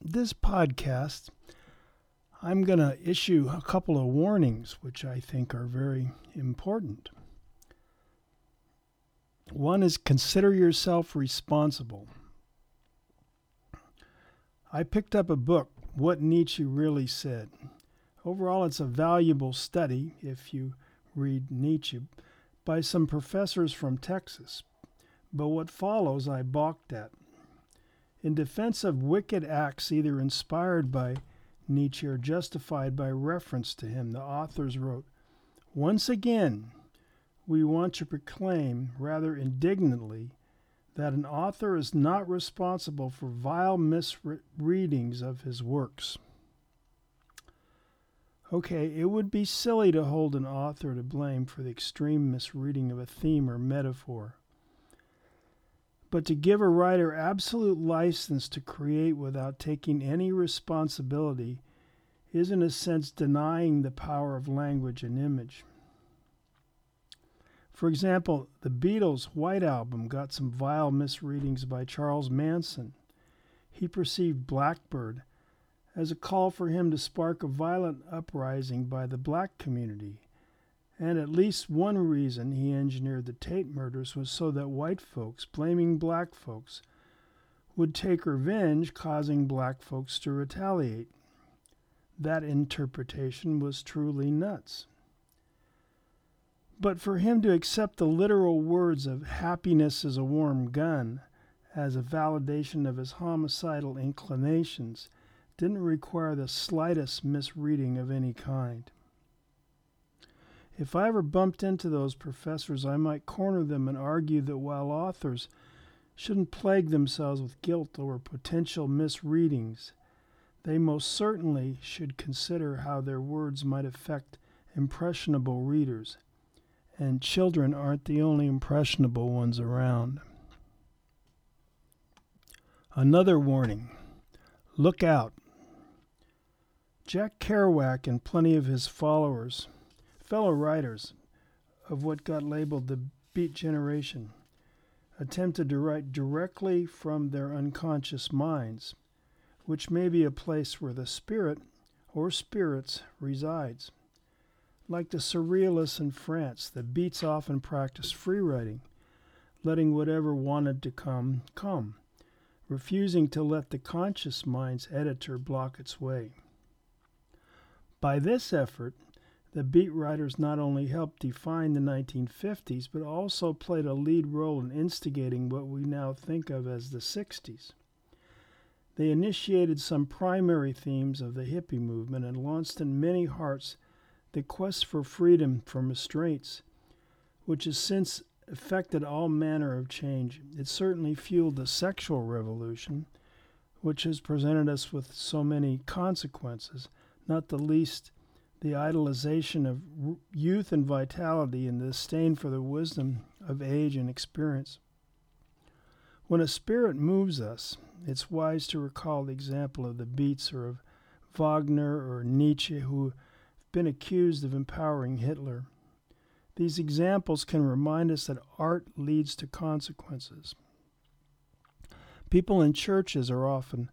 this podcast, I'm going to issue a couple of warnings, which I think are very important. One is consider yourself responsible. I picked up a book, What Nietzsche Really Said. Overall, it's a valuable study if you read Nietzsche by some professors from Texas. But what follows I balked at. In defense of wicked acts either inspired by Nietzsche or justified by reference to him, the authors wrote Once again, we want to proclaim, rather indignantly, that an author is not responsible for vile misreadings of his works. Okay, it would be silly to hold an author to blame for the extreme misreading of a theme or metaphor. But to give a writer absolute license to create without taking any responsibility is, in a sense, denying the power of language and image. For example, the Beatles' White Album got some vile misreadings by Charles Manson. He perceived Blackbird as a call for him to spark a violent uprising by the black community. And at least one reason he engineered the Tate murders was so that white folks, blaming black folks, would take revenge, causing black folks to retaliate. That interpretation was truly nuts. But for him to accept the literal words of happiness is a warm gun as a validation of his homicidal inclinations didn't require the slightest misreading of any kind. If I ever bumped into those professors, I might corner them and argue that while authors shouldn't plague themselves with guilt over potential misreadings, they most certainly should consider how their words might affect impressionable readers. And children aren't the only impressionable ones around. Another warning look out. Jack Kerouac and plenty of his followers fellow writers of what got labeled the Beat Generation attempted to write directly from their unconscious minds, which may be a place where the spirit or spirits resides. Like the surrealists in France, the Beats often practiced free writing, letting whatever wanted to come come, refusing to let the conscious mind's editor block its way. By this effort, the beat writers not only helped define the 1950s, but also played a lead role in instigating what we now think of as the 60s. They initiated some primary themes of the hippie movement and launched in many hearts the quest for freedom from restraints, which has since affected all manner of change. It certainly fueled the sexual revolution, which has presented us with so many consequences, not the least the idolization of youth and vitality and the disdain for the wisdom of age and experience. When a spirit moves us, it's wise to recall the example of the Beats or of Wagner or Nietzsche who have been accused of empowering Hitler. These examples can remind us that art leads to consequences. People in churches are often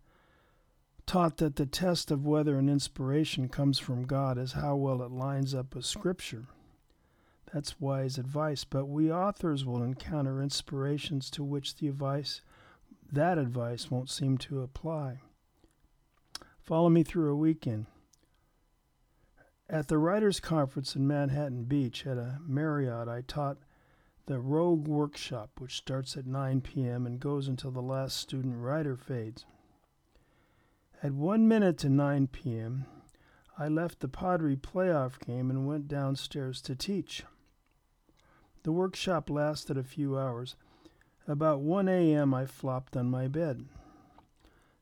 taught that the test of whether an inspiration comes from God is how well it lines up with Scripture. That's wise advice, but we authors will encounter inspirations to which the advice that advice won't seem to apply. Follow me through a weekend. At the Writers' Conference in Manhattan Beach at a Marriott, I taught the Rogue Workshop, which starts at 9 p.m. and goes until the last student writer fades. At one minute to 9 p.m., I left the Padre playoff game and went downstairs to teach. The workshop lasted a few hours. About 1 a.m., I flopped on my bed.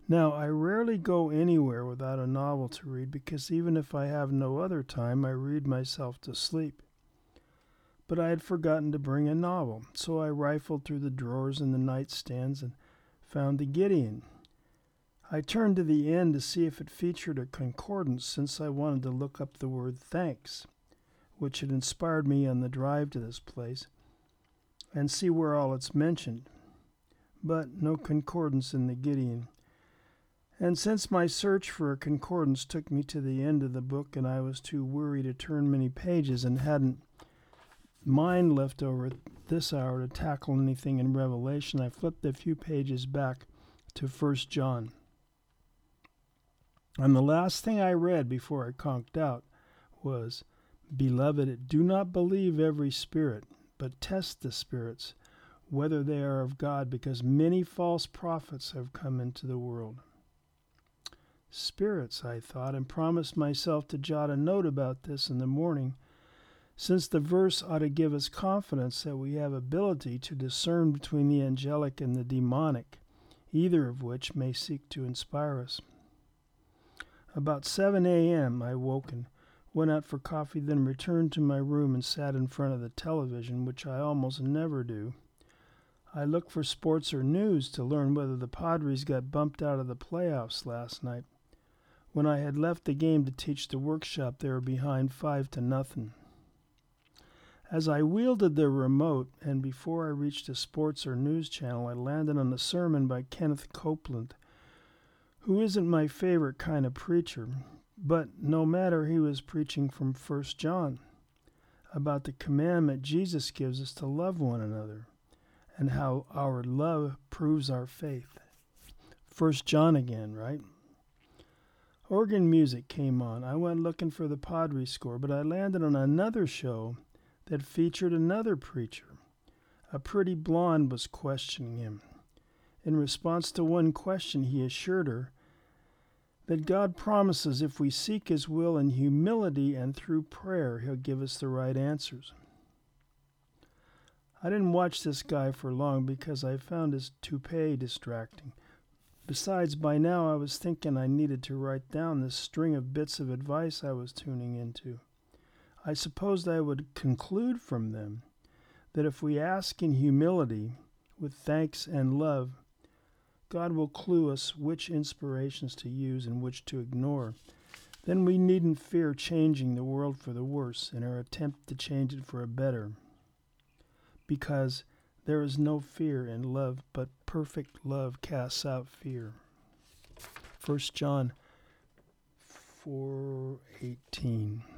Now, I rarely go anywhere without a novel to read because even if I have no other time, I read myself to sleep. But I had forgotten to bring a novel, so I rifled through the drawers and the nightstands and found the Gideon. I turned to the end to see if it featured a concordance since I wanted to look up the word thanks, which had inspired me on the drive to this place, and see where all it's mentioned. But no concordance in the Gideon. And since my search for a concordance took me to the end of the book and I was too weary to turn many pages and hadn't mind left over this hour to tackle anything in Revelation, I flipped a few pages back to First John. And the last thing I read before I conked out was, Beloved, do not believe every spirit, but test the spirits, whether they are of God, because many false prophets have come into the world spirits, I thought, and promised myself to jot a note about this in the morning, since the verse ought to give us confidence that we have ability to discern between the angelic and the demonic, either of which may seek to inspire us. About 7 a.m., I woke and went out for coffee, then returned to my room and sat in front of the television, which I almost never do. I looked for sports or news to learn whether the Padres got bumped out of the playoffs last night. When I had left the game to teach the workshop, they were behind five to nothing. As I wielded the remote, and before I reached a sports or news channel, I landed on a sermon by Kenneth Copeland, who isn't my favorite kind of preacher, but no matter, he was preaching from First John about the commandment Jesus gives us to love one another and how our love proves our faith. First John again, right? Organ music came on. I went looking for the Padre score, but I landed on another show that featured another preacher. A pretty blonde was questioning him. In response to one question, he assured her that God promises if we seek His will in humility and through prayer, He'll give us the right answers. I didn't watch this guy for long because I found his toupee distracting. Besides, by now I was thinking I needed to write down this string of bits of advice I was tuning into. I supposed I would conclude from them that if we ask in humility, with thanks and love, God will clue us which inspirations to use and which to ignore. Then we needn't fear changing the world for the worse in our attempt to change it for a better. Because there is no fear in love, but perfect love casts out fear. 1 John 4:18